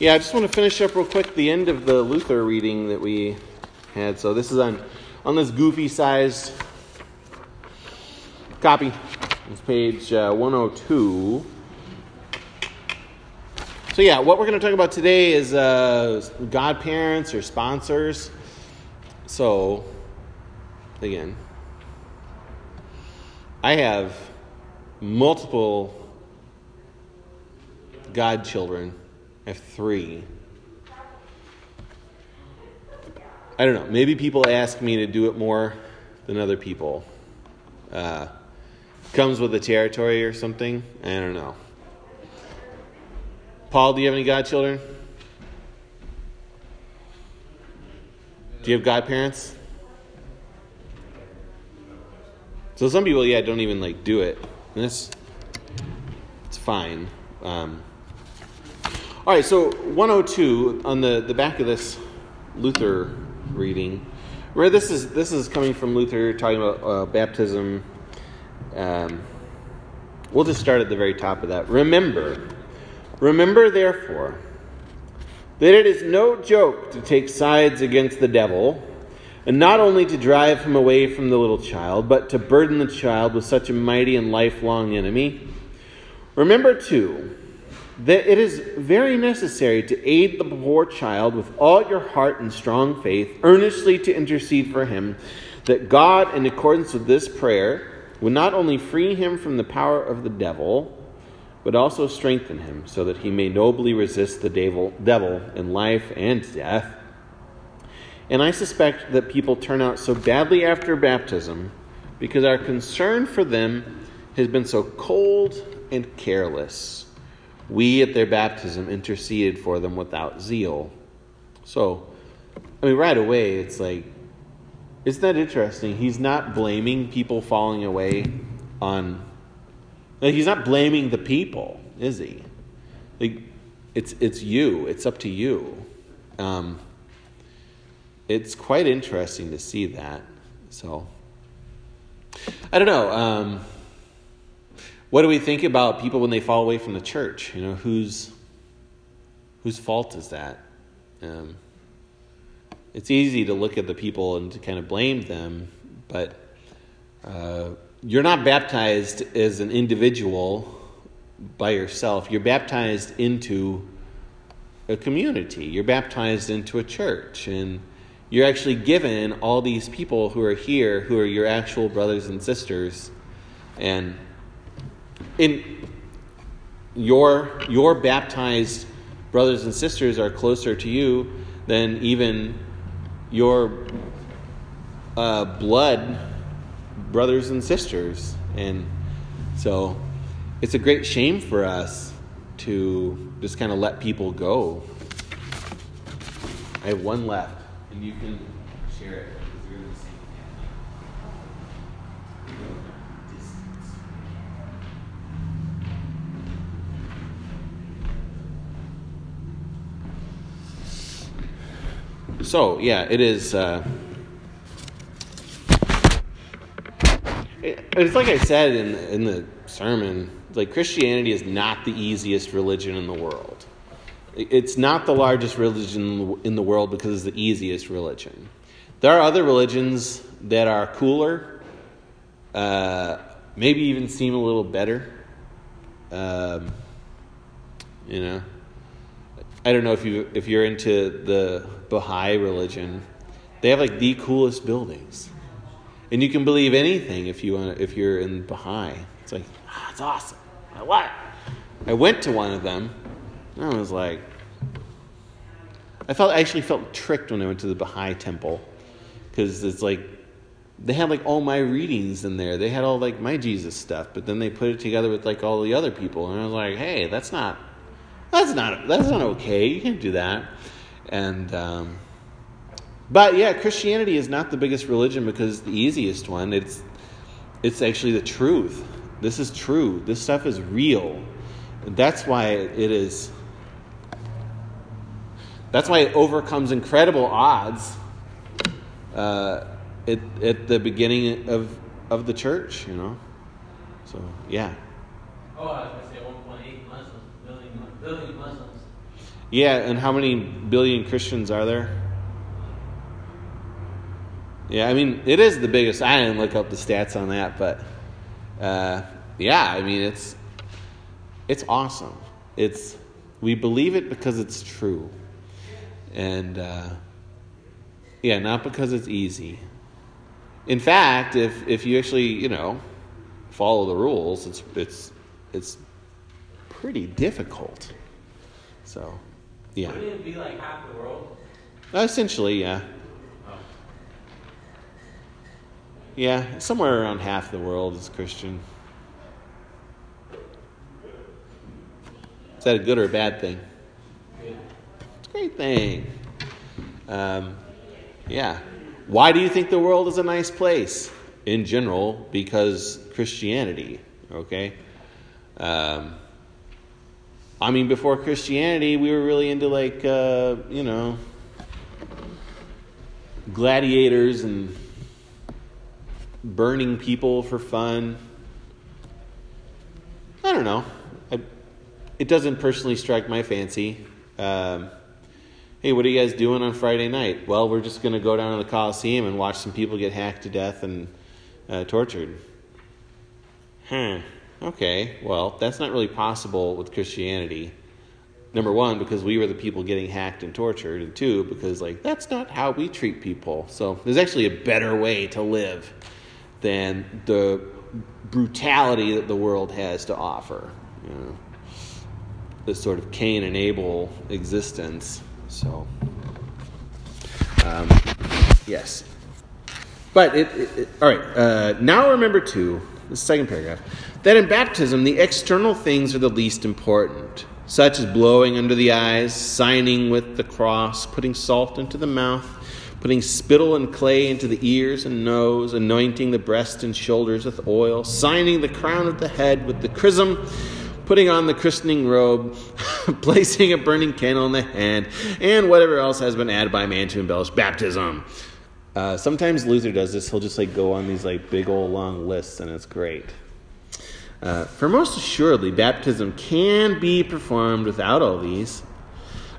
Yeah, I just want to finish up real quick the end of the Luther reading that we had. So this is on on this goofy sized copy. It's page uh, 102. So yeah, what we're going to talk about today is uh, godparents or sponsors. So again, I have multiple godchildren. I have three. I don't know. Maybe people ask me to do it more than other people. Uh, comes with the territory or something. I don't know. Paul, do you have any godchildren? Do you have godparents? So some people, yeah, don't even like do it. And it's it's fine. Um, all right, so 102 on the, the back of this Luther reading, where this is this is coming from Luther talking about uh, baptism. Um, we'll just start at the very top of that. Remember, remember therefore that it is no joke to take sides against the devil, and not only to drive him away from the little child, but to burden the child with such a mighty and lifelong enemy. Remember too that it is very necessary to aid the poor child with all your heart and strong faith, earnestly to intercede for him, that God, in accordance with this prayer, would not only free him from the power of the devil, but also strengthen him, so that he may nobly resist the devil, devil in life and death. And I suspect that people turn out so badly after baptism because our concern for them has been so cold and careless we at their baptism interceded for them without zeal. So, I mean, right away, it's like, isn't that interesting? He's not blaming people falling away on, like, he's not blaming the people, is he? Like, it's, it's you, it's up to you. Um, it's quite interesting to see that. So, I don't know. Um, what do we think about people when they fall away from the church? You know, whose whose fault is that? Um, it's easy to look at the people and to kind of blame them, but uh, you're not baptized as an individual by yourself. You're baptized into a community. You're baptized into a church, and you're actually given all these people who are here, who are your actual brothers and sisters, and in your your baptized brothers and sisters are closer to you than even your uh, blood brothers and sisters. And so it's a great shame for us to just kind of let people go. I have one left and you can share it So, yeah, it is. Uh, it, it's like I said in, in the sermon, like Christianity is not the easiest religion in the world. It's not the largest religion in the world because it's the easiest religion. There are other religions that are cooler, uh, maybe even seem a little better. Um, you know, I don't know if you if you're into the Baha'i religion, they have like the coolest buildings, and you can believe anything if you want. If you're in Baha'i, it's like ah, it's awesome. I what? I went to one of them, and I was like, I felt I actually felt tricked when I went to the Baha'i temple because it's like they had like all my readings in there. They had all like my Jesus stuff, but then they put it together with like all the other people, and I was like, hey, that's not that's not that's not okay. You can't do that. And um, but yeah, Christianity is not the biggest religion because it's the easiest one. It's it's actually the truth. This is true. This stuff is real. That's why it is. That's why it overcomes incredible odds uh, at, at the beginning of, of the church, you know? So, yeah. Oh, I was going to say 1.8 Muslims, billion, billion Muslims. Yeah, and how many billion Christians are there? Yeah, I mean, it is the biggest. I didn't look up the stats on that, but uh, yeah, I mean, it's it's awesome. It's we believe it because it's true, and uh, yeah, not because it's easy. In fact, if if you actually you know follow the rules, it's it's it's pretty difficult. So, yeah. Wouldn't it be like half the world? Essentially, yeah. Oh. Yeah, somewhere around half the world is Christian. Is that a good or a bad thing? Good. It's a great thing. Um, yeah. Why do you think the world is a nice place? In general, because Christianity, okay? Um, I mean, before Christianity, we were really into, like, uh, you know, gladiators and burning people for fun. I don't know. I, it doesn't personally strike my fancy. Um, hey, what are you guys doing on Friday night? Well, we're just going to go down to the Coliseum and watch some people get hacked to death and uh, tortured. Huh. Okay. Well, that's not really possible with Christianity. Number one, because we were the people getting hacked and tortured, and two, because like that's not how we treat people. So there's actually a better way to live than the brutality that the world has to offer. You know, this sort of Cain and Abel existence. So, um, yes. But it, it, it all right. Uh, now remember two. the second paragraph, that in baptism the external things are the least important, such as blowing under the eyes, signing with the cross, putting salt into the mouth, putting spittle and clay into the ears and nose, anointing the breast and shoulders with oil, signing the crown of the head with the chrism, putting on the christening robe, placing a burning candle in the hand, and whatever else has been added by man to embellish baptism. Uh, sometimes Luther does this. He'll just like go on these like big old long lists, and it's great. Uh, for most assuredly, baptism can be performed without all these.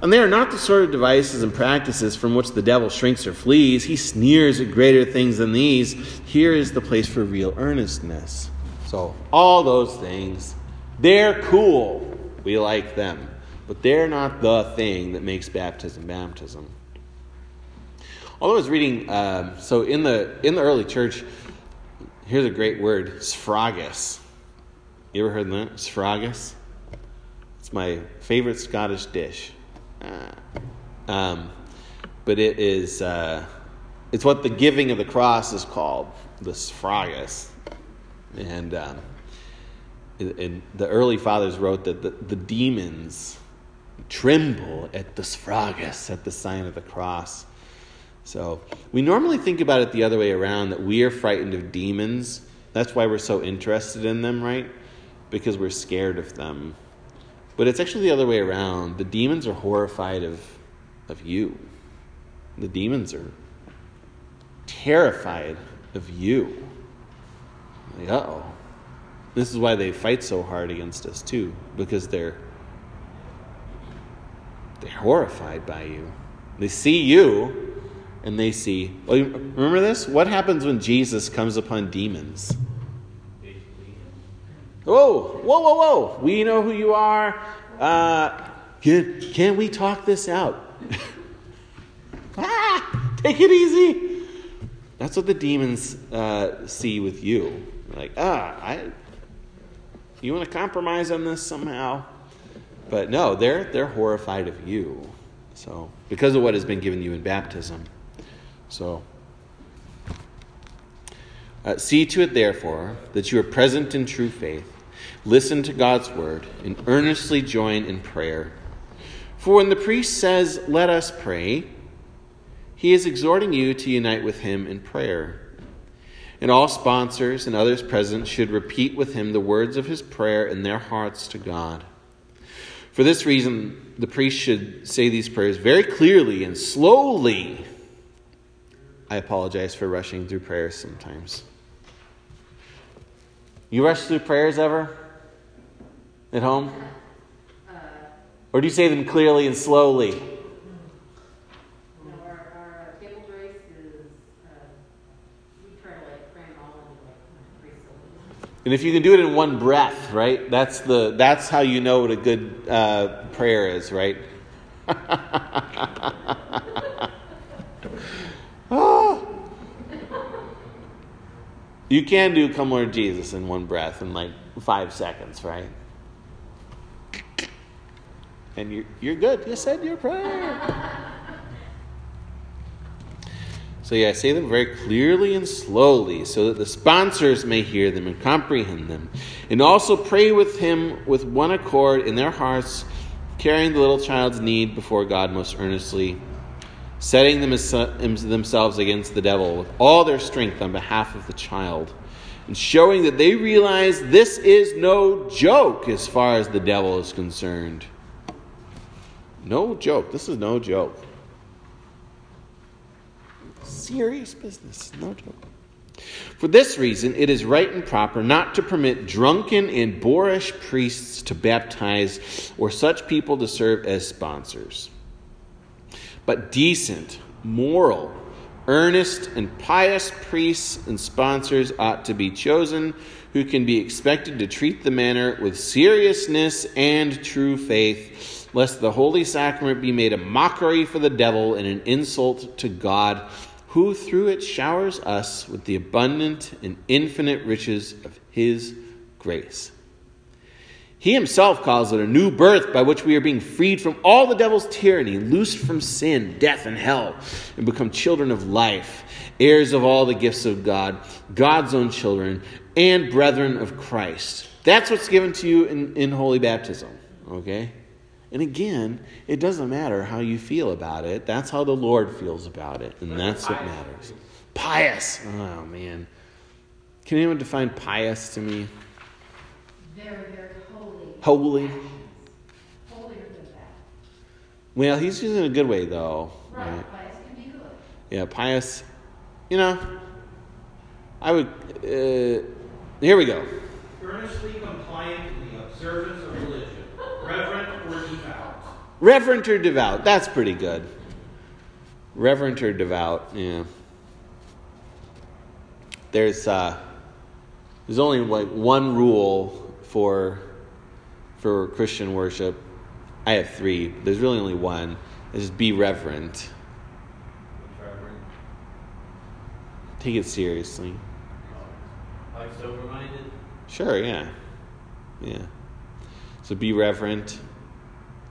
And they are not the sort of devices and practices from which the devil shrinks or flees. He sneers at greater things than these. Here is the place for real earnestness. So, all those things, they're cool. We like them. But they're not the thing that makes baptism baptism. Although I was reading, um, so in the in the early church, here's a great word, sphragis. You ever heard of that? Sphragis? It's my favorite Scottish dish. Uh, um, but it is, uh, it's what the giving of the cross is called, the sphragis. And, um, the early fathers wrote that the, the demons tremble at the sphragis, at the sign of the cross. So we normally think about it the other way around that we are frightened of demons. That's why we're so interested in them, right? Because we're scared of them. But it's actually the other way around. The demons are horrified of, of you. The demons are terrified of you. Like, oh. This is why they fight so hard against us, too, because they're, they're horrified by you. They see you, and they see. Oh, well, remember this? What happens when Jesus comes upon demons? Whoa, whoa, whoa, whoa. We know who you are. Uh, can, can we talk this out? ah, take it easy. That's what the demons uh, see with you. Like, ah, I, you want to compromise on this somehow? But no, they're, they're horrified of you. So, because of what has been given you in baptism. So, uh, see to it, therefore, that you are present in true faith, listen to God's word, and earnestly join in prayer. For when the priest says, Let us pray, he is exhorting you to unite with him in prayer. And all sponsors and others present should repeat with him the words of his prayer in their hearts to God. For this reason, the priest should say these prayers very clearly and slowly. I apologize for rushing through prayers sometimes. You rush through prayers ever? At home? Uh, Or do you say them clearly and slowly? No, our, our table grace is, we try to like cram it all into like three syllables. And if you can do it in one breath, right? That's the that's how you know what a good uh, prayer is, right? You can do "Come Lord Jesus" in one breath in like five seconds, right? And you're you're good. You said your prayer. So, yeah, say them very clearly and slowly so that the sponsors may hear them and comprehend them. And also pray with him with one accord in their hearts, carrying the little child's need before God most earnestly, setting them themselves against the devil with all their strength on behalf of the child, and showing that they realize this is no joke as far as the devil is concerned. No joke. This is no joke. Serious business, no joke. For this reason, it is right and proper not to permit drunken and boorish priests to baptize or such people to serve as sponsors. But decent, moral, earnest, and pious priests and sponsors ought to be chosen who can be expected to treat the matter with seriousness and true faith, lest the holy sacrament be made a mockery for the devil and an insult to God who through it showers us with the abundant and infinite riches of his grace. He himself calls it a new birth by which we are being freed from all the devil's tyranny, loosed from sin, death, and hell, and become children of life, heirs of all the gifts of God, God's own children, and brethren of Christ. That's what's given to you in, in holy baptism, okay? And again, it doesn't matter how you feel about it. That's how the Lord feels about it, and that's what matters. Pious. Oh man. Can anyone define pious to me? Very, holy. Holy. Holier than that. Well, he's using it in a good way though. Right, right? pious can be good. Yeah, pious. You know, I would. Uh, here we go. Earnestly compliant in the observance of religion, reverent or devout. Reverent or devout. That's pretty good. Reverent or devout. Yeah. There's uh, there's only like one rule for for Christian worship. I have three. There's really only one. Is be reverent. Take it seriously. Like sober minded. Sure. Yeah. Yeah. So be reverent.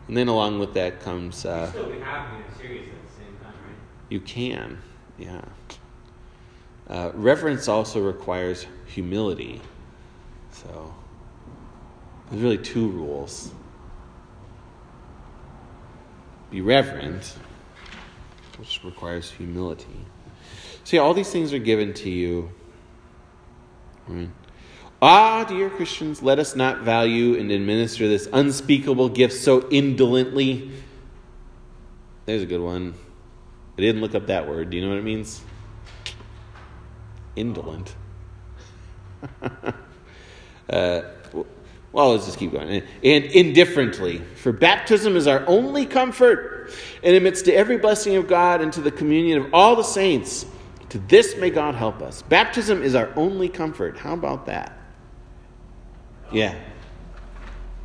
And then along with that comes uh, still be happy and serious at the same time, right? You can, yeah. Uh, reverence also requires humility. So, there's really two rules be reverent, which requires humility. See, all these things are given to you. Ah, dear Christians, let us not value and administer this unspeakable gift so indolently. There's a good one. I didn't look up that word. Do you know what it means? Indolent. uh, well, let's just keep going. And indifferently. For baptism is our only comfort, and amidst to every blessing of God and to the communion of all the saints. To this may God help us. Baptism is our only comfort. How about that? Yeah.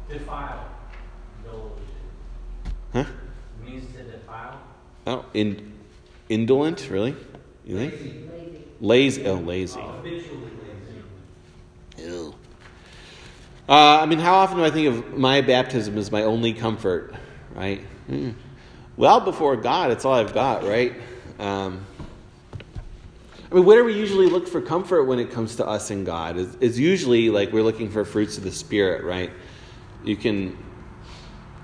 Defile. Huh? It means to defile. Oh, in, indolent, really? You think? Lazy. Lazy. Oh, lazy. Habitually lazy. Ew. Uh, I mean, how often do I think of my baptism as my only comfort, right? Hmm. Well, before God, it's all I've got, right? Um, I mean, where do we usually look for comfort when it comes to us and God? It's, it's usually like we're looking for fruits of the Spirit, right? You can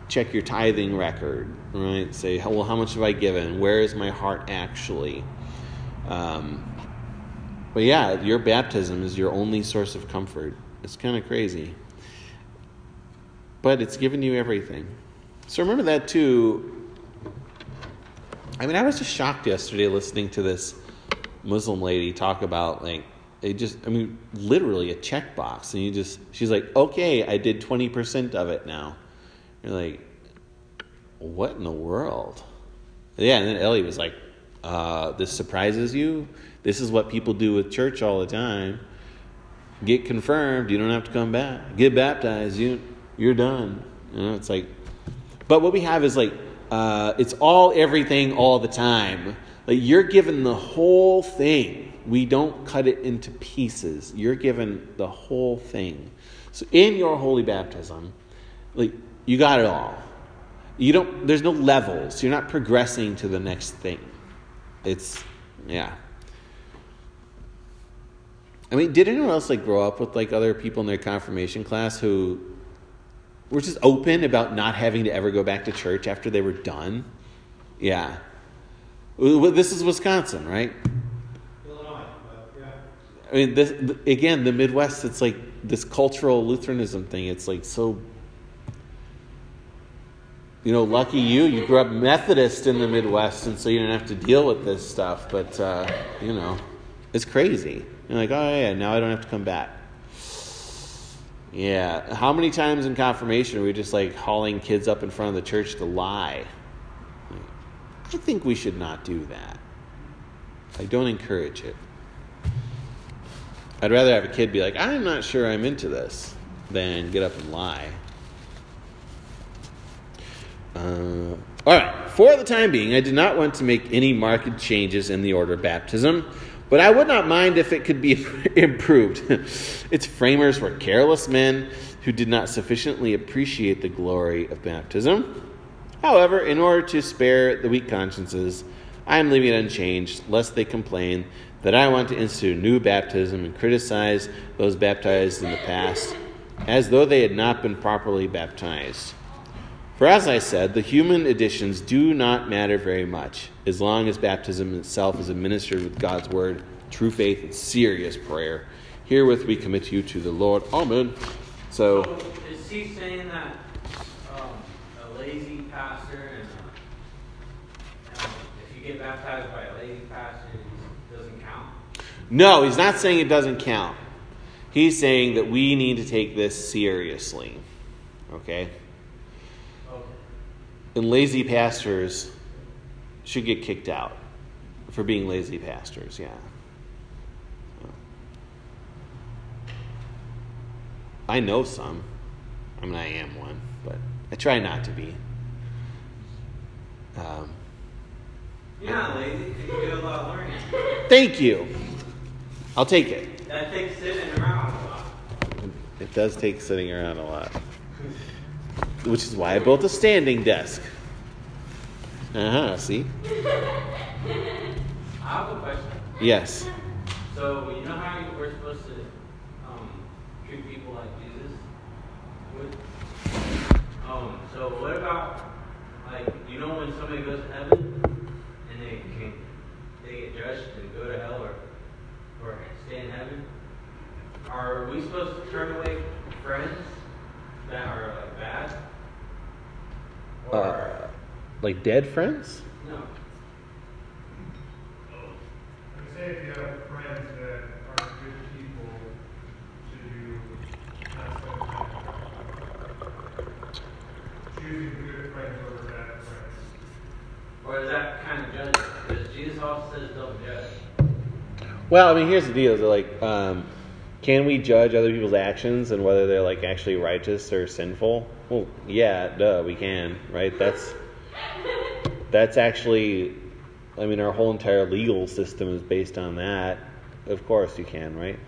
check your tithing record, right? Say, well, how much have I given? Where is my heart actually? Um, but yeah, your baptism is your only source of comfort. It's kind of crazy. But it's given you everything. So remember that too. I mean, I was just shocked yesterday listening to this Muslim lady talk about like it just I mean literally a checkbox and you just she's like, "Okay, I did 20% of it now." You're like, what in the world? Yeah, and then Ellie was like, uh, this surprises you? This is what people do with church all the time. Get confirmed, you don't have to come back. Get baptized, you you're done. You know, it's like but what we have is like uh, it's all everything all the time. Like you're given the whole thing. We don't cut it into pieces. You're given the whole thing. So in your holy baptism, like you got it all. You don't there's no levels. You're not progressing to the next thing. It's yeah. I mean, did anyone else like grow up with like other people in their confirmation class who were just open about not having to ever go back to church after they were done? Yeah. This is Wisconsin, right? Illinois. I mean, this again, the Midwest. It's like this cultural Lutheranism thing. It's like so. You know, lucky you. You grew up Methodist in the Midwest, and so you didn't have to deal with this stuff. But uh, you know, it's crazy. You're like, oh yeah, now I don't have to come back. Yeah. How many times in confirmation are we just like hauling kids up in front of the church to lie? I think we should not do that. I don't encourage it. I'd rather have a kid be like, I'm not sure I'm into this, than get up and lie. Uh, all right. For the time being, I did not want to make any marked changes in the order of baptism, but I would not mind if it could be improved. its framers were careless men who did not sufficiently appreciate the glory of baptism. However, in order to spare the weak consciences, I am leaving it unchanged, lest they complain that I want to institute new baptism and criticize those baptized in the past, as though they had not been properly baptized. For as I said, the human additions do not matter very much, as long as baptism itself is administered with God's word, true faith, and serious prayer. Herewith we commit you to the Lord. Amen. So, So is he saying that um, a lazy pastor and uh, if you get baptized by a lazy pastor, it doesn't count? no, he's not saying it doesn't count. He's saying that we need to take this seriously. Okay? Okay. And lazy pastors should get kicked out for being lazy pastors, yeah. I know some. I mean, I am one, but I try not to be. Um, You're not lazy you do a lot of learning. thank you. I'll take it. That takes sitting around a lot. It does take sitting around a lot, which is why I built a standing desk. Uh huh. See? I have a question. Yes. So you know how you we're supposed to um, treat people like Jesus would? Um, so what about like you know when somebody goes to heaven and they can they get judged and go to hell or or stay in heaven? Are we supposed to turn away friends that are like bad? Or Uh, like dead friends? no? Say if you have friends that aren't good people, should you not spend time with them? Choosing good friends over bad friends. Or is that kind of judging? Because Jesus also says don't judge. Well, I mean, here's the deal: is that, like, um, can we judge other people's actions and whether they're like actually righteous or sinful? Well, yeah, duh, we can, right? That's that's actually, I mean, our whole entire legal system is based on that. Of course, you can, right?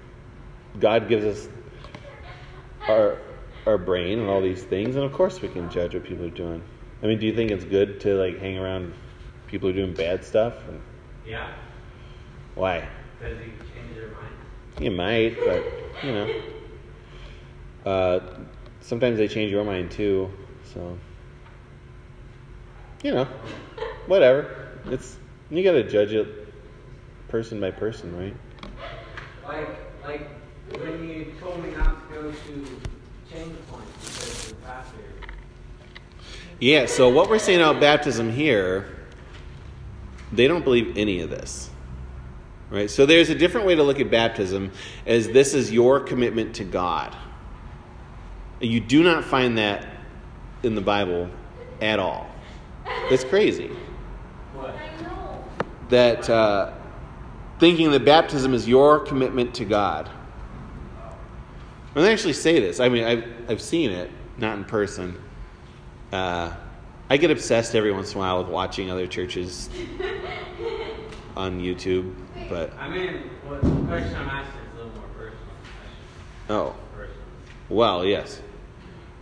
God gives us our our brain and all these things, and of course, we can judge what people are doing. I mean, do you think it's good to like hang around people who are doing bad stuff? And Yeah, why? because he changed their mind. You might, but you know. Uh, sometimes they change your mind too, so you know, whatever. It's you gotta judge it person by person, right? Like, like when you told me not to go to change point because the pastor. Yeah. So what we're saying about baptism here, they don't believe any of this. Right? So there's a different way to look at baptism as this is your commitment to God. You do not find that in the Bible at all. It's crazy What? I know. that uh, thinking that baptism is your commitment to God. When they actually say this, I mean, I've, I've seen it, not in person. Uh, I get obsessed every once in a while with watching other churches on YouTube, but I mean, what the question I'm asking is a little more personal. oh, Personal. well, yes.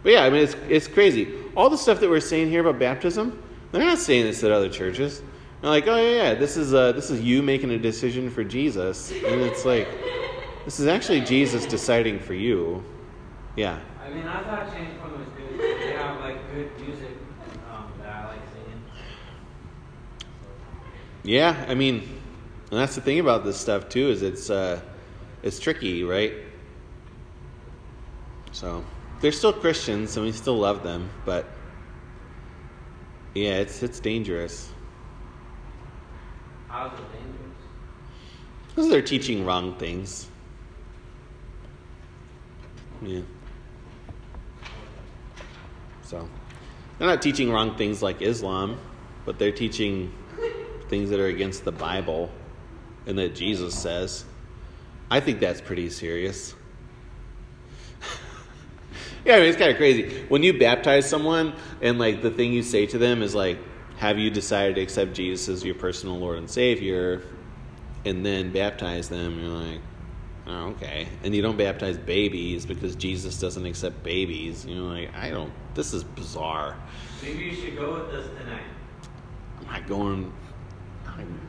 But yeah, I mean, it's, it's crazy. All the stuff that we're saying here about baptism, they're not saying this at other churches. They're like, oh, yeah, yeah, this is, uh, this is you making a decision for Jesus. And it's like, this is actually Jesus deciding for you. Yeah. I mean, I thought Change Point was good. They have like good music um, that I like singing. Yeah, I mean, and that's the thing about this stuff too is it's uh, it's tricky, right? So they're still Christians and we still love them, but yeah, it's it's dangerous How's it dangerous? because they're teaching wrong things. Yeah. So they're not teaching wrong things like Islam, but they're teaching things that are against the Bible and that Jesus says. I think that's pretty serious. yeah, I mean, it's kind of crazy. When you baptize someone and like the thing you say to them is like, have you decided to accept Jesus as your personal Lord and Savior? And then baptize them, you're like, oh, okay. And you don't baptize babies because Jesus doesn't accept babies. You know, like, I don't, this is bizarre. Maybe you should go with us tonight. I'm not going. I'm,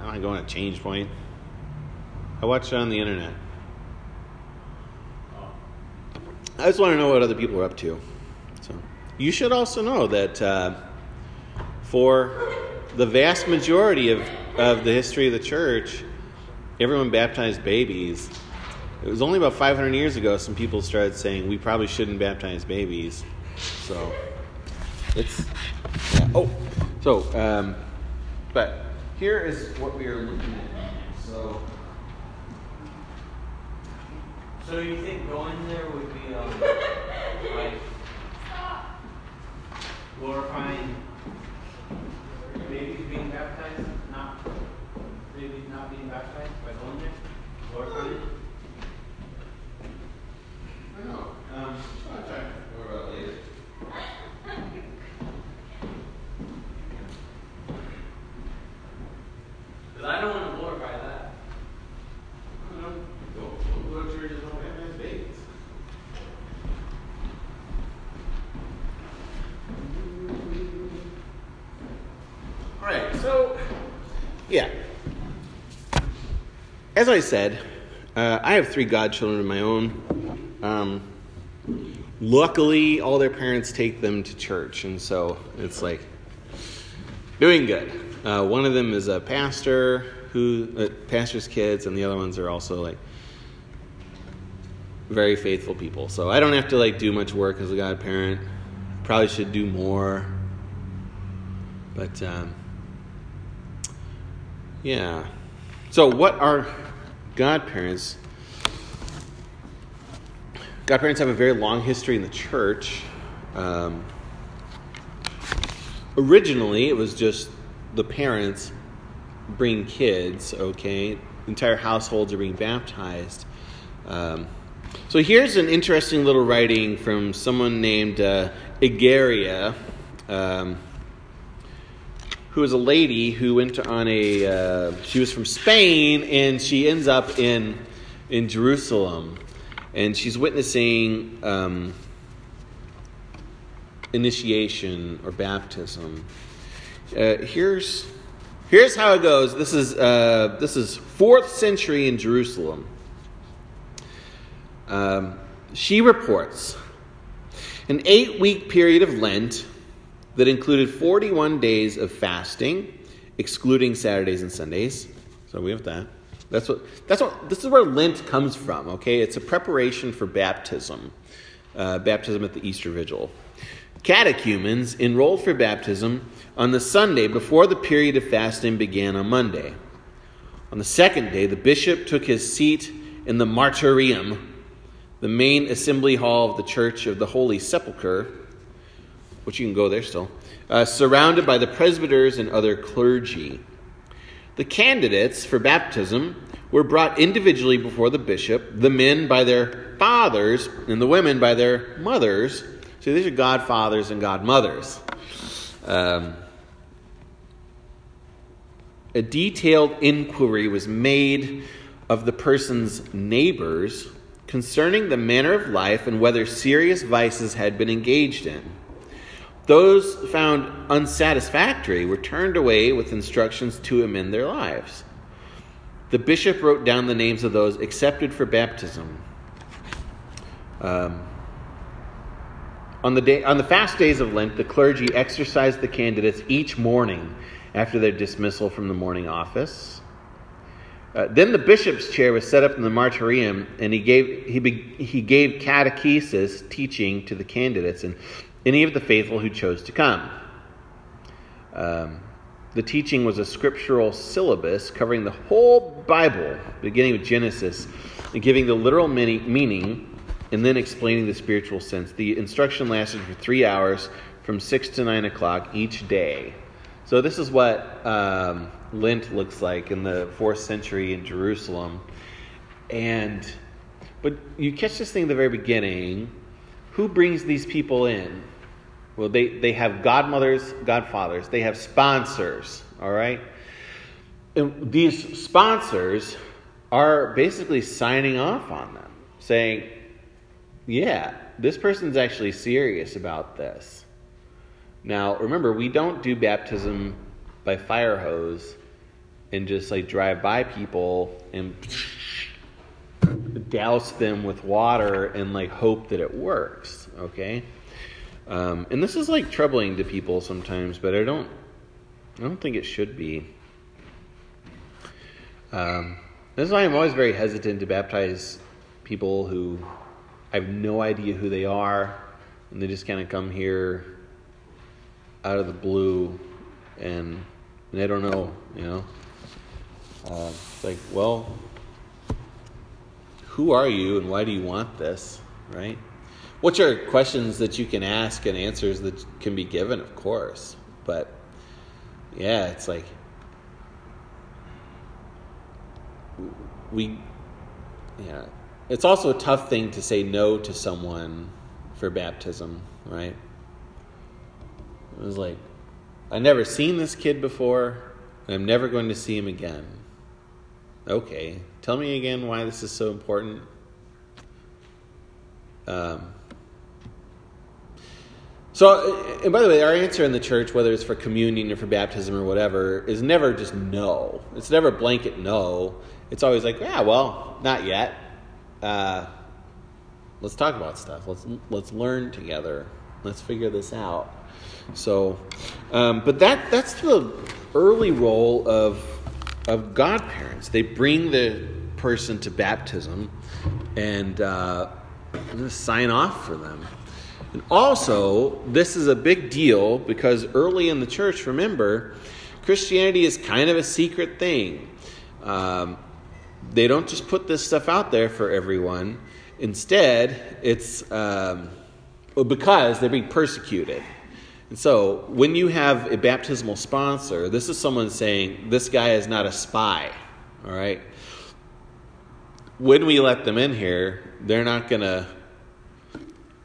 I'm not going to Change Point. I watched it on the internet. Oh. I just want to know what other people are up to. So you should also know that uh, for the vast majority of, of the history of the church, everyone baptized babies. It was only about 500 years ago some people started saying we probably shouldn't baptize babies. So it's yeah. oh so um, but here is what we are looking at. So So you think going there would be um, like glorifying babies being baptized, not not being baptized by going there, glorifying it? I don't know. Um, I'll talk more about later. Because I don't want to glorify that. I don't know. Go, go to churches and baptize babies. All right, so yeah. As I said, uh, I have three godchildren of my own. Um, luckily, all their parents take them to church, and so it's like doing good. Uh, one of them is a pastor who uh, pastor's kids, and the other ones are also like very faithful people. So I don't have to like do much work as a godparent. Probably should do more, but um, yeah. So what are godparents? Godparents have a very long history in the church. Um, originally, it was just the parents bring kids, okay? Entire households are being baptized. Um, so here's an interesting little writing from someone named uh, um, who was a lady who went on a. Uh, she was from Spain, and she ends up in in Jerusalem, and she's witnessing um, initiation or baptism. Uh, here's here's how it goes. This is uh, this is fourth century in Jerusalem. Um, she reports an eight week period of Lent that included 41 days of fasting, excluding Saturdays and Sundays. So we have that. That's what, that's what, this is where Lent comes from, okay? It's a preparation for baptism, uh, baptism at the Easter Vigil. Catechumens enrolled for baptism on the Sunday before the period of fasting began on Monday. On the second day, the bishop took his seat in the martyrium, the main assembly hall of the Church of the Holy Sepulchre, which you can go there still, uh, surrounded by the presbyters and other clergy. The candidates for baptism were brought individually before the bishop, the men by their fathers, and the women by their mothers. So these are godfathers and godmothers. Um, a detailed inquiry was made of the person's neighbors concerning the manner of life and whether serious vices had been engaged in. Those found unsatisfactory were turned away with instructions to amend their lives. The bishop wrote down the names of those accepted for baptism. Um, on the day on the fast days of Lent, the clergy exercised the candidates each morning after their dismissal from the morning office. Uh, then the bishop's chair was set up in the martyrium, and he gave he be, he gave catechesis teaching to the candidates and any of the faithful who chose to come. Um, the teaching was a scriptural syllabus covering the whole Bible, beginning with Genesis, and giving the literal meaning, and then explaining the spiritual sense. The instruction lasted for three hours, from six to nine o'clock each day. So this is what um, Lent looks like in the fourth century in Jerusalem, and but you catch this thing at the very beginning. Who brings these people in? Well, they, they have godmothers, godfathers, they have sponsors, all right? And these sponsors are basically signing off on them, saying, yeah, this person's actually serious about this. Now, remember, we don't do baptism by fire hose and just like drive by people and douse them with water and like hope that it works, okay? Um, and this is like troubling to people sometimes, but I don't, I don't think it should be. Um, this is why I'm always very hesitant to baptize people who I have no idea who they are, and they just kind of come here out of the blue, and, and they don't know, you know. Uh, it's like, well, who are you, and why do you want this, right? Which are questions that you can ask and answers that can be given, of course. But yeah, it's like we, yeah. It's also a tough thing to say no to someone for baptism, right? It was like, I've never seen this kid before, and I'm never going to see him again. Okay, tell me again why this is so important. Um, so, and by the way, our answer in the church, whether it's for communion or for baptism or whatever, is never just no. It's never blanket no. It's always like, yeah, well, not yet. Uh, let's talk about stuff. Let's let's learn together. Let's figure this out. So, um, but that that's the early role of of godparents. They bring the person to baptism and uh, sign off for them. And also, this is a big deal because early in the church, remember, Christianity is kind of a secret thing. Um, they don't just put this stuff out there for everyone. Instead, it's um, because they're being persecuted. And so, when you have a baptismal sponsor, this is someone saying, This guy is not a spy. All right? When we let them in here, they're not going to.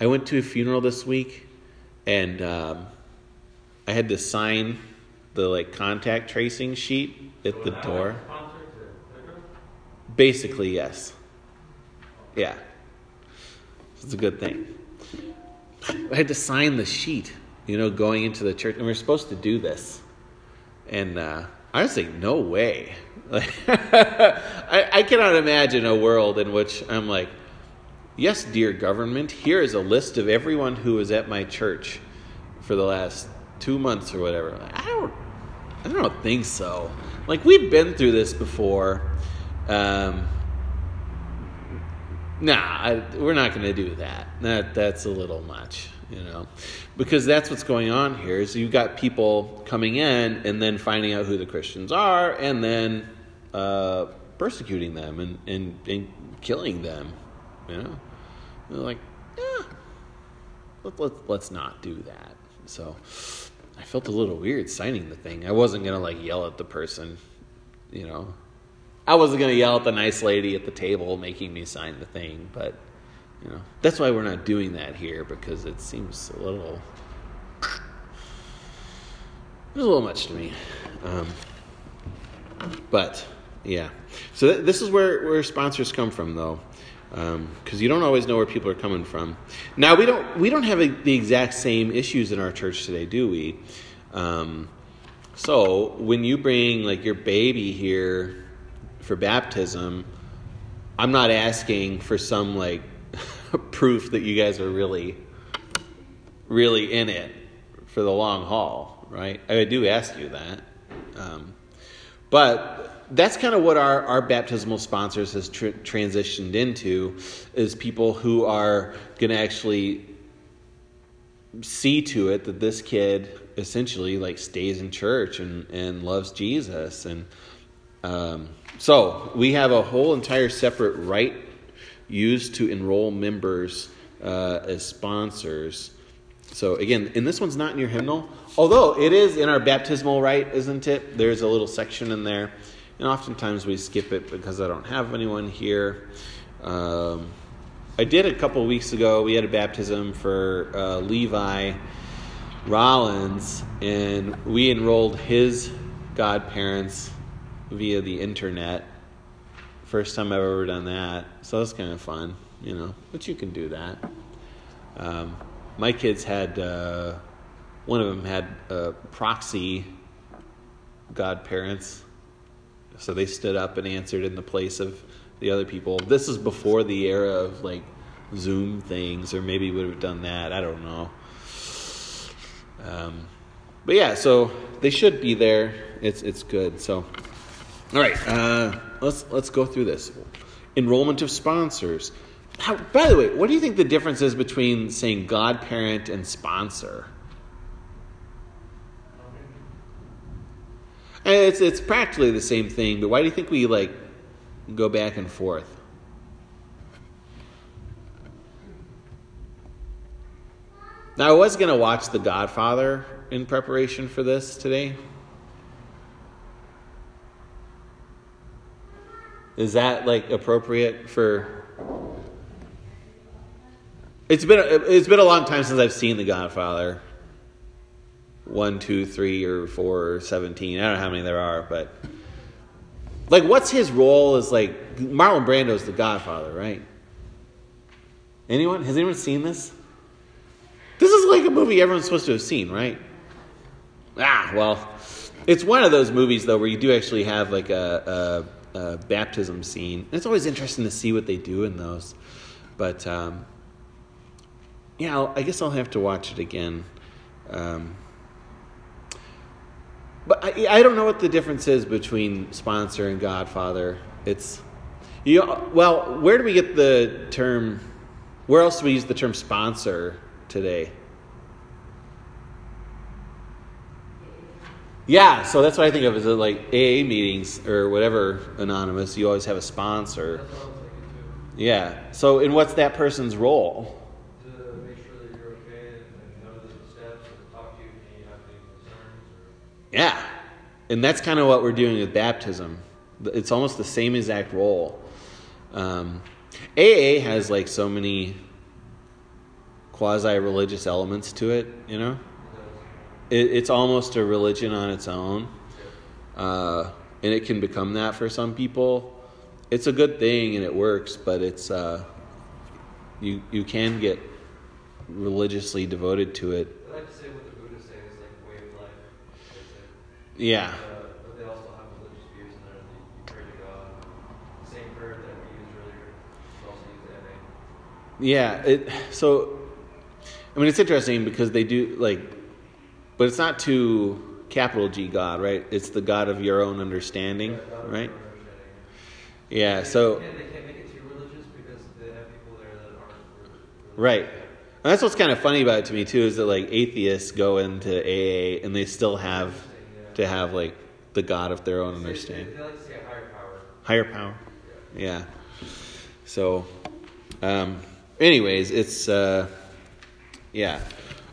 I went to a funeral this week, and um, I had to sign the like contact tracing sheet at the door. Basically, yes. Yeah. It's a good thing. I had to sign the sheet you know, going into the church, and we are supposed to do this. And uh, I was like, no way. I, I cannot imagine a world in which I'm like, yes, dear government, here is a list of everyone who was at my church for the last two months or whatever. Like, I don't, I don't think so. Like we've been through this before. Um, nah, I, we're not going to do that. That that's a little much you know because that's what's going on here is you've got people coming in and then finding out who the christians are and then uh, persecuting them and, and, and killing them you know They're like yeah let, let, let's not do that so I felt a little weird signing the thing. I wasn't gonna like yell at the person, you know. I wasn't gonna yell at the nice lady at the table making me sign the thing, but you know that's why we're not doing that here because it seems a little. It was a little much to me, um, but yeah. So th- this is where where sponsors come from, though because you don't always know where people are coming from. Now we don't we don't have a, the exact same issues in our church today, do we? Um, so when you bring like your baby here for baptism, I'm not asking for some like proof that you guys are really really in it for the long haul, right? I do ask you that, um, but that's kind of what our, our baptismal sponsors has tr- transitioned into is people who are going to actually see to it that this kid essentially like stays in church and, and loves jesus and um, so we have a whole entire separate rite used to enroll members uh, as sponsors so again and this one's not in your hymnal although it is in our baptismal rite isn't it there's a little section in there and oftentimes we skip it because I don't have anyone here. Um, I did a couple weeks ago. We had a baptism for uh, Levi Rollins, and we enrolled his godparents via the internet. First time I've ever done that, so that's kind of fun, you know. But you can do that. Um, my kids had uh, one of them had uh, proxy godparents so they stood up and answered in the place of the other people. This is before the era of like Zoom things, or maybe would have done that. I don't know. Um, but yeah, so they should be there. It's it's good. So, all right, uh, let's let's go through this enrollment of sponsors. How, by the way, what do you think the difference is between saying godparent and sponsor? It's it's practically the same thing, but why do you think we like go back and forth? Now I was gonna watch The Godfather in preparation for this today. Is that like appropriate for? It's been it's been a long time since I've seen The Godfather one, two, three, or four, or seventeen. I don't know how many there are, but like, what's his role? As like Marlon Brando's the Godfather, right? Anyone has anyone seen this? This is like a movie everyone's supposed to have seen, right? Ah, well, it's one of those movies though where you do actually have like a, a, a baptism scene. It's always interesting to see what they do in those, but um, yeah, I'll, I guess I'll have to watch it again. Um, but I, I don't know what the difference is between sponsor and Godfather. It's you. Know, well, where do we get the term? Where else do we use the term sponsor today? Yeah, so that's what I think of as like AA meetings or whatever anonymous. You always have a sponsor. That's what I was thinking too. Yeah. So, and what's that person's role? To make sure that you're okay and know the steps and talk to you if you have any concerns or. Yeah. And that's kind of what we're doing with baptism. It's almost the same exact role. Um, AA has like so many quasi religious elements to it, you know? It, it's almost a religion on its own. Uh, and it can become that for some people. It's a good thing and it works, but it's uh, you you can get religiously devoted to it. I like to say what the Buddhists say is like way of life. Yeah. Uh, but they also have religious views in there that you pray to God. The same we used earlier is also used in AA. Yeah, it so I mean it's interesting because they do like but it's not to capital G God, right? It's the God of your own understanding, Yeah, right? Yeah, so can't, they can't make it too religious because they have people there that aren't. right. And that's what's kind of funny about it to me too is that like atheists go into AA and they still have to have like the God of their own understanding. They, they like to say a higher power. higher power. Yeah. So, um, anyways, it's uh, yeah.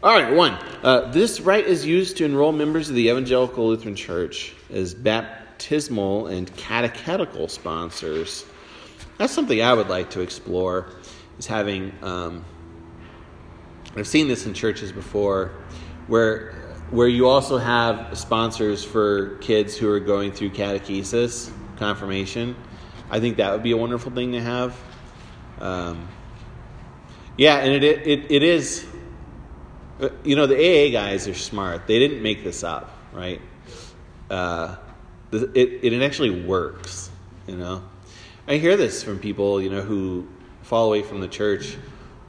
All right, one. Uh, this rite is used to enroll members of the Evangelical Lutheran Church as baptismal and catechetical sponsors. That's something I would like to explore. Is having um, I've seen this in churches before, where where you also have sponsors for kids who are going through catechesis, confirmation. I think that would be a wonderful thing to have. Um, yeah, and it, it it is. You know, the AA guys are smart. They didn't make this up, right? Uh, it it actually works. You know, I hear this from people you know who fall away from the church.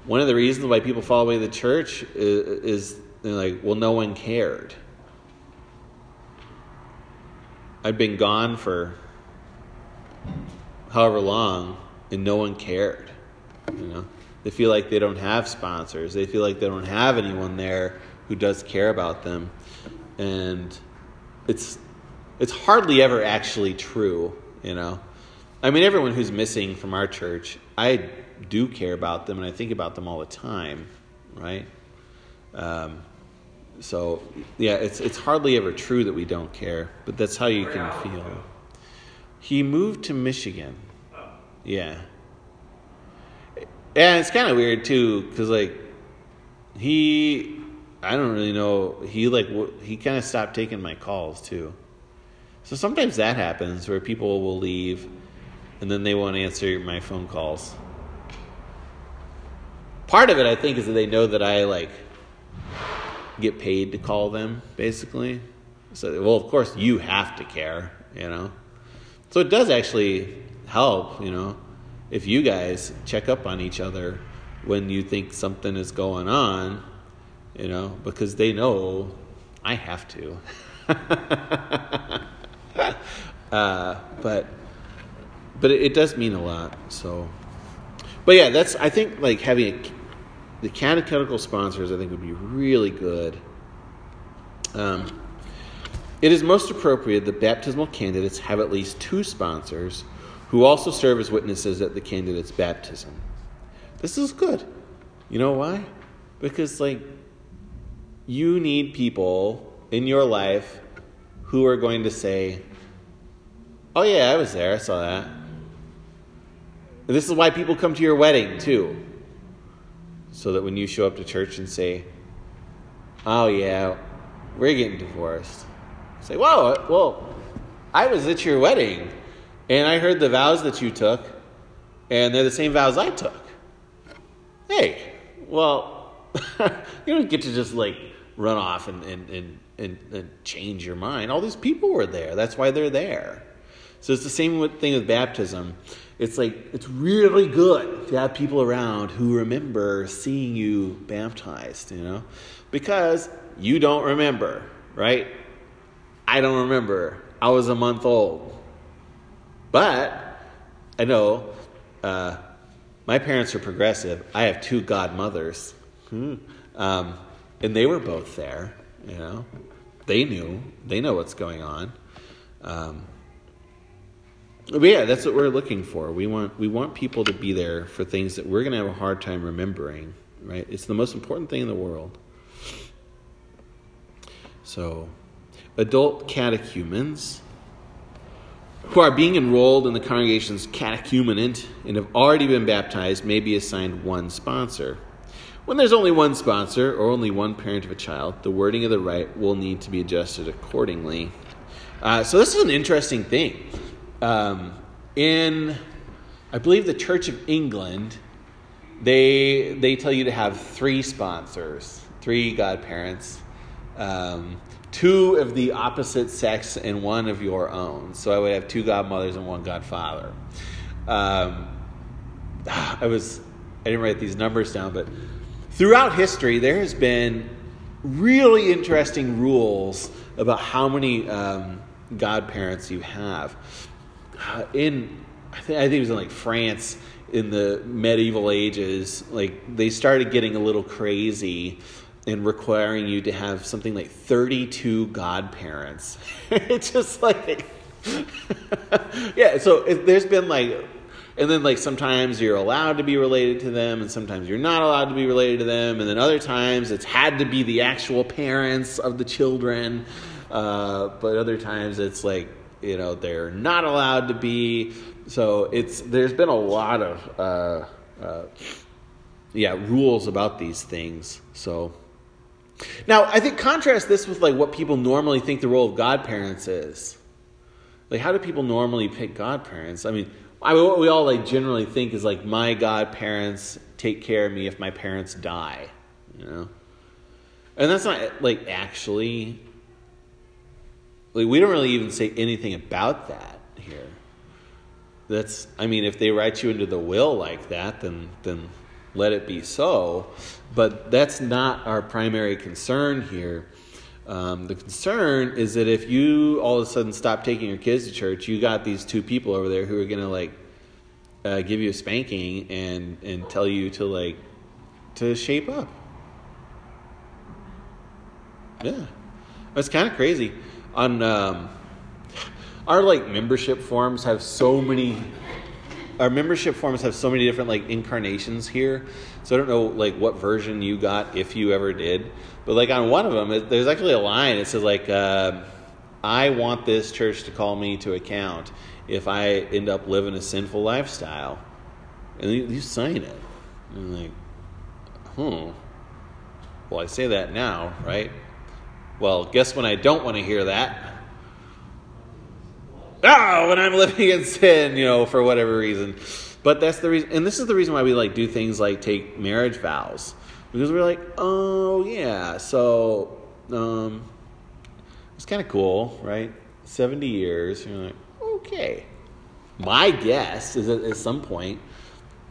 One of the reasons why people fall away the church is, is they're like, well, no one cared. I've been gone for however long, and no one cared. You know, they feel like they don't have sponsors. They feel like they don't have anyone there who does care about them, and it's it's hardly ever actually true. You know, I mean, everyone who's missing from our church, I do care about them, and I think about them all the time, right? Um, so yeah, it's it's hardly ever true that we don't care, but that's how you can feel. He moved to Michigan. Yeah. And it's kind of weird too, because like he, I don't really know. He like he kind of stopped taking my calls too. So sometimes that happens where people will leave, and then they won't answer my phone calls. Part of it, I think, is that they know that I like get paid to call them, basically. So, well, of course, you have to care, you know. So it does actually help, you know, if you guys check up on each other when you think something is going on, you know, because they know I have to. uh, but but it, it does mean a lot. So, but yeah, that's I think like having a, the catechetical sponsors I think would be really good. Um, it is most appropriate that baptismal candidates have at least two sponsors who also serve as witnesses at the candidate's baptism. This is good. You know why? Because, like, you need people in your life who are going to say, Oh, yeah, I was there. I saw that. And this is why people come to your wedding, too. So that when you show up to church and say, Oh, yeah, we're getting divorced. Say, Whoa, well, I was at your wedding and I heard the vows that you took, and they're the same vows I took. Hey, well, you don't get to just like run off and, and, and, and, and change your mind. All these people were there. That's why they're there. So it's the same thing with baptism. It's like, it's really good to have people around who remember seeing you baptized, you know? Because you don't remember, right? I don't remember. I was a month old. But I know uh, my parents are progressive. I have two godmothers, Hmm. um, and they were both there. You know, they knew. They know what's going on. Um, but yeah, that's what we're looking for. We want we want people to be there for things that we're going to have a hard time remembering. Right? It's the most important thing in the world. So, adult catechumens who are being enrolled in the congregation's catechumenate and have already been baptized may be assigned one sponsor. When there's only one sponsor or only one parent of a child, the wording of the rite will need to be adjusted accordingly. Uh, so this is an interesting thing. Um, in, I believe, the Church of England, they they tell you to have three sponsors, three godparents, um, two of the opposite sex and one of your own. So I would have two godmothers and one godfather. Um, I was I didn't write these numbers down, but throughout history there has been really interesting rules about how many um, godparents you have. In I think, I think it was in like France in the medieval ages, like they started getting a little crazy and requiring you to have something like 32 godparents. it's just like, yeah, so it, there's been like And then like sometimes you're allowed to be related to them, and sometimes you're not allowed to be related to them, and then other times it's had to be the actual parents of the children, uh, but other times it's like you know they're not allowed to be. So it's there's been a lot of uh, uh, yeah rules about these things. So now I think contrast this with like what people normally think the role of godparents is. Like how do people normally pick godparents? I mean, I mean what we all like generally think is like my godparents take care of me if my parents die, you know. And that's not like actually like we don't really even say anything about that here. That's I mean if they write you into the will like that then then let it be so. But that's not our primary concern here. Um, the concern is that if you all of a sudden stop taking your kids to church, you got these two people over there who are going to like uh, give you a spanking and and tell you to like to shape up. Yeah, it's kind of crazy. On um, our like membership forms have so many our membership forms have so many different like incarnations here. So I don't know like what version you got if you ever did, but like on one of them, it, there's actually a line. It says like, uh, "I want this church to call me to account if I end up living a sinful lifestyle," and you, you sign it. And like, hmm. Well, I say that now, right? Well, guess when I don't want to hear that oh, when I'm living in sin, you know, for whatever reason. But that's the reason, and this is the reason why we like do things like take marriage vows because we're like, oh yeah, so um, it's kind of cool, right? Seventy years, you're like, okay. My guess is that at some point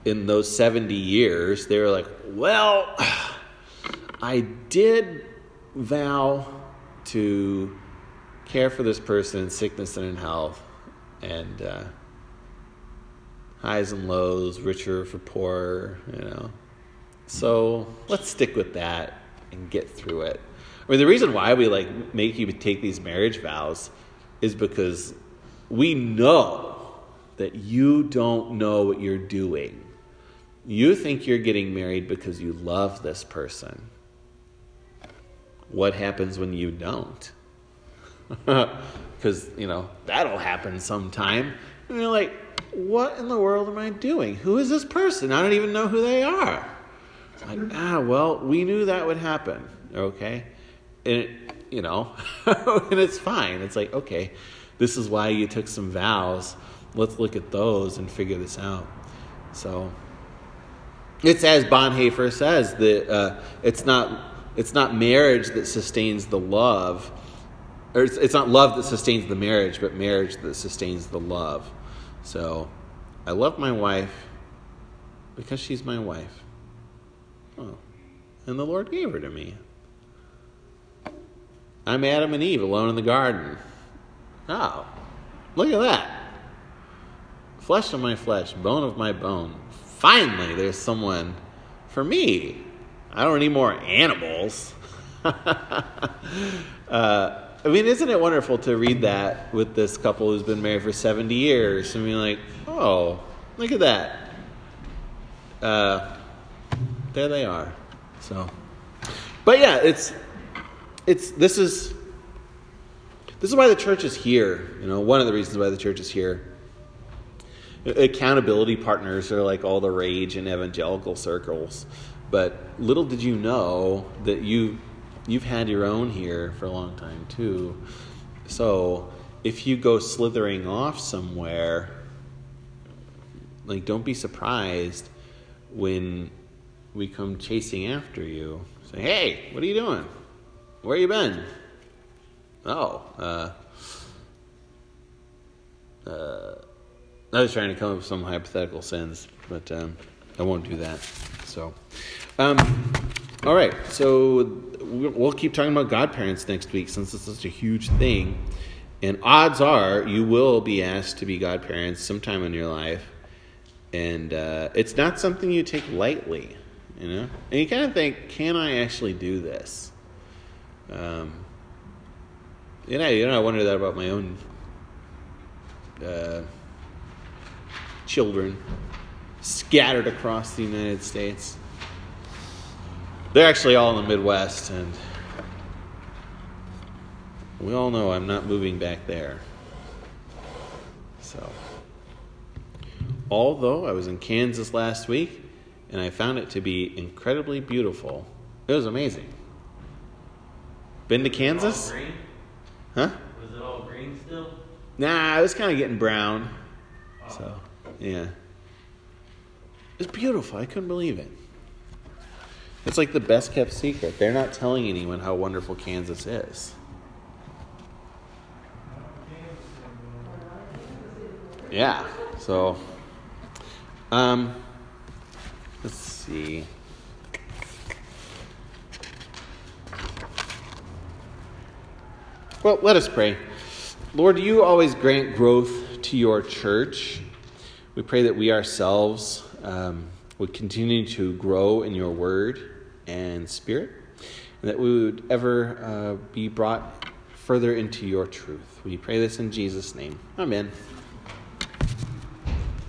in those seventy years, they were like, well, I did vow to care for this person in sickness and in health, and uh, highs and lows, richer for poorer, you know. So let's stick with that and get through it. I mean, the reason why we like make you take these marriage vows is because we know that you don't know what you're doing. You think you're getting married because you love this person. What happens when you don't? because you know that'll happen sometime. And you're like, what in the world am I doing? Who is this person? I don't even know who they are. Like, ah, well, we knew that would happen, okay? And it, you know, and it's fine. It's like, okay, this is why you took some vows. Let's look at those and figure this out. So, it's as Bonhoeffer says that uh, it's not it's not marriage that sustains the love or it's, it's not love that sustains the marriage, but marriage that sustains the love. So, I love my wife because she's my wife. Oh, and the Lord gave her to me. I'm Adam and Eve alone in the garden. Oh, look at that. Flesh of my flesh, bone of my bone. Finally, there's someone for me. I don't need more animals. uh, I mean, isn't it wonderful to read that with this couple who's been married for 70 years? I mean, like, oh, look at that. Uh, there they are. So, but yeah, it's, it's, this is, this is why the church is here. You know, one of the reasons why the church is here. Accountability partners are like all the rage in evangelical circles. But little did you know that you you've had your own here for a long time too. So if you go slithering off somewhere, like don't be surprised when we come chasing after you. Say, hey, what are you doing? Where you been? Oh, uh, uh, I was trying to come up with some hypothetical sins, but um, I won't do that. So, um, all right. So we'll keep talking about godparents next week since it's such a huge thing. And odds are you will be asked to be godparents sometime in your life. And uh, it's not something you take lightly, you know? And you kind of think, can I actually do this? Um, you know, you know, I wonder that about my own uh, children scattered across the United States. They're actually all in the Midwest, and we all know I'm not moving back there. So, although I was in Kansas last week and I found it to be incredibly beautiful, it was amazing. Been to Kansas? Huh? Was it all green still? Nah, it was kind of getting brown. Oh. So, yeah. It's beautiful. I couldn't believe it. It's like the best kept secret. They're not telling anyone how wonderful Kansas is. Yeah. So, um, let's see. Well, let us pray. Lord, you always grant growth to your church. We pray that we ourselves um, would continue to grow in your word and spirit, and that we would ever uh, be brought further into your truth. We pray this in Jesus' name. Amen.